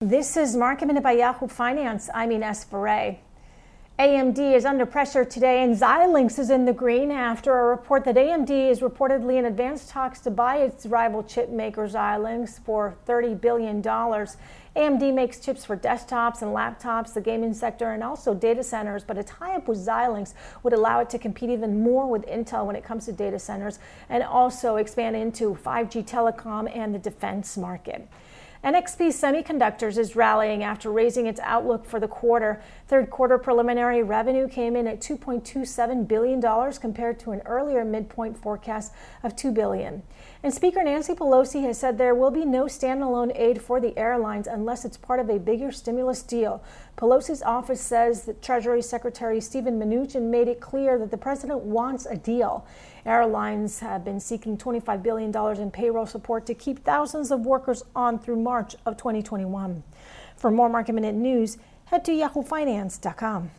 This is Market Minute by Yahoo Finance. I'm Ines Ferre. AMD is under pressure today, and Xilinx is in the green after a report that AMD is reportedly in advanced talks to buy its rival chip maker Xilinx for $30 billion. AMD makes chips for desktops and laptops, the gaming sector, and also data centers, but a tie up with Xilinx would allow it to compete even more with Intel when it comes to data centers and also expand into 5G telecom and the defense market. NXP Semiconductors is rallying after raising its outlook for the quarter. Third quarter preliminary revenue came in at $2.27 billion compared to an earlier midpoint forecast of 2 billion. And Speaker Nancy Pelosi has said there will be no standalone aid for the airlines unless it's part of a bigger stimulus deal. Pelosi's office says that Treasury Secretary Steven Mnuchin made it clear that the president wants a deal. Airlines have been seeking $25 billion in payroll support to keep thousands of workers on through March of 2021. For more market minute news, head to yahoofinance.com.